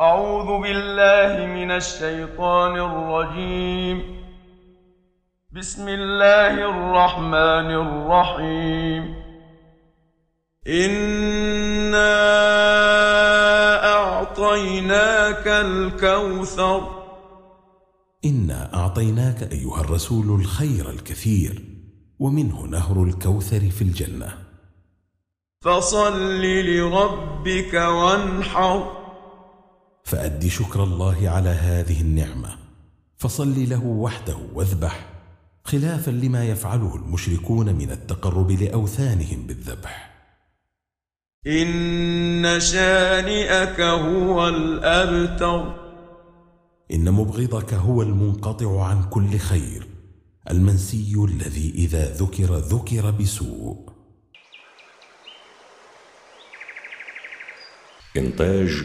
أعوذ بالله من الشيطان الرجيم. بسم الله الرحمن الرحيم. إنا أعطيناك الكوثر. إنا أعطيناك أيها الرسول الخير الكثير ومنه نهر الكوثر في الجنة. فصل لربك وانحر. فاد شكر الله على هذه النعمة. فصل له وحده واذبح خلافا لما يفعله المشركون من التقرب لأوثانهم بالذبح. إن شانئك هو الأبتر. إن مبغضك هو المنقطع عن كل خير. المنسي الذي إذا ذكر ذكر بسوء. إنتاج